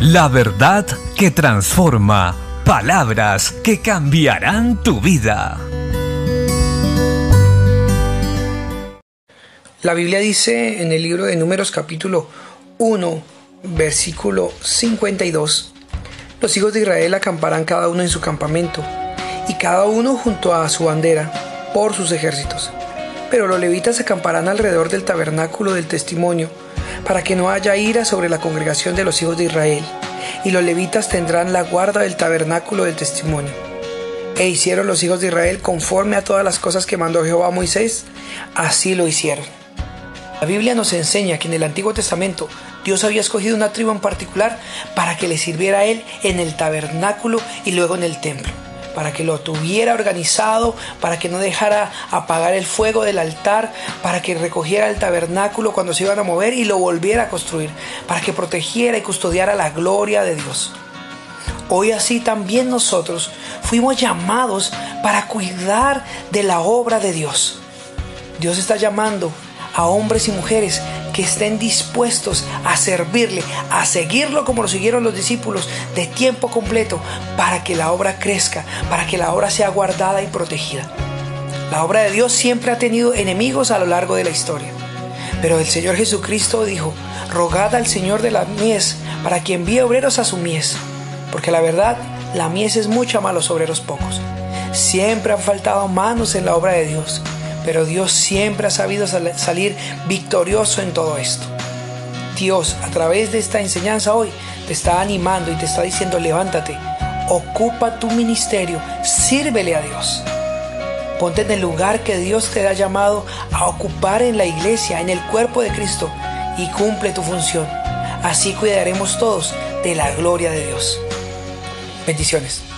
La verdad que transforma. Palabras que cambiarán tu vida. La Biblia dice en el libro de Números capítulo 1, versículo 52, los hijos de Israel acamparán cada uno en su campamento, y cada uno junto a su bandera, por sus ejércitos. Pero los levitas acamparán alrededor del tabernáculo del testimonio, para que no haya ira sobre la congregación de los hijos de Israel, y los levitas tendrán la guarda del tabernáculo del testimonio. E hicieron los hijos de Israel conforme a todas las cosas que mandó Jehová a Moisés, así lo hicieron. La Biblia nos enseña que en el Antiguo Testamento Dios había escogido una tribu en particular para que le sirviera a él en el tabernáculo y luego en el templo para que lo tuviera organizado, para que no dejara apagar el fuego del altar, para que recogiera el tabernáculo cuando se iban a mover y lo volviera a construir, para que protegiera y custodiara la gloria de Dios. Hoy así también nosotros fuimos llamados para cuidar de la obra de Dios. Dios está llamando a hombres y mujeres que estén dispuestos a servirle, a seguirlo como lo siguieron los discípulos de tiempo completo, para que la obra crezca, para que la obra sea guardada y protegida. La obra de Dios siempre ha tenido enemigos a lo largo de la historia. Pero el Señor Jesucristo dijo, rogad al Señor de la mies para que envíe obreros a su mies, porque la verdad, la mies es mucha más los obreros pocos. Siempre han faltado manos en la obra de Dios pero Dios siempre ha sabido salir victorioso en todo esto. Dios, a través de esta enseñanza hoy, te está animando y te está diciendo, levántate, ocupa tu ministerio, sírvele a Dios. Ponte en el lugar que Dios te ha llamado a ocupar en la iglesia, en el cuerpo de Cristo, y cumple tu función. Así cuidaremos todos de la gloria de Dios. Bendiciones.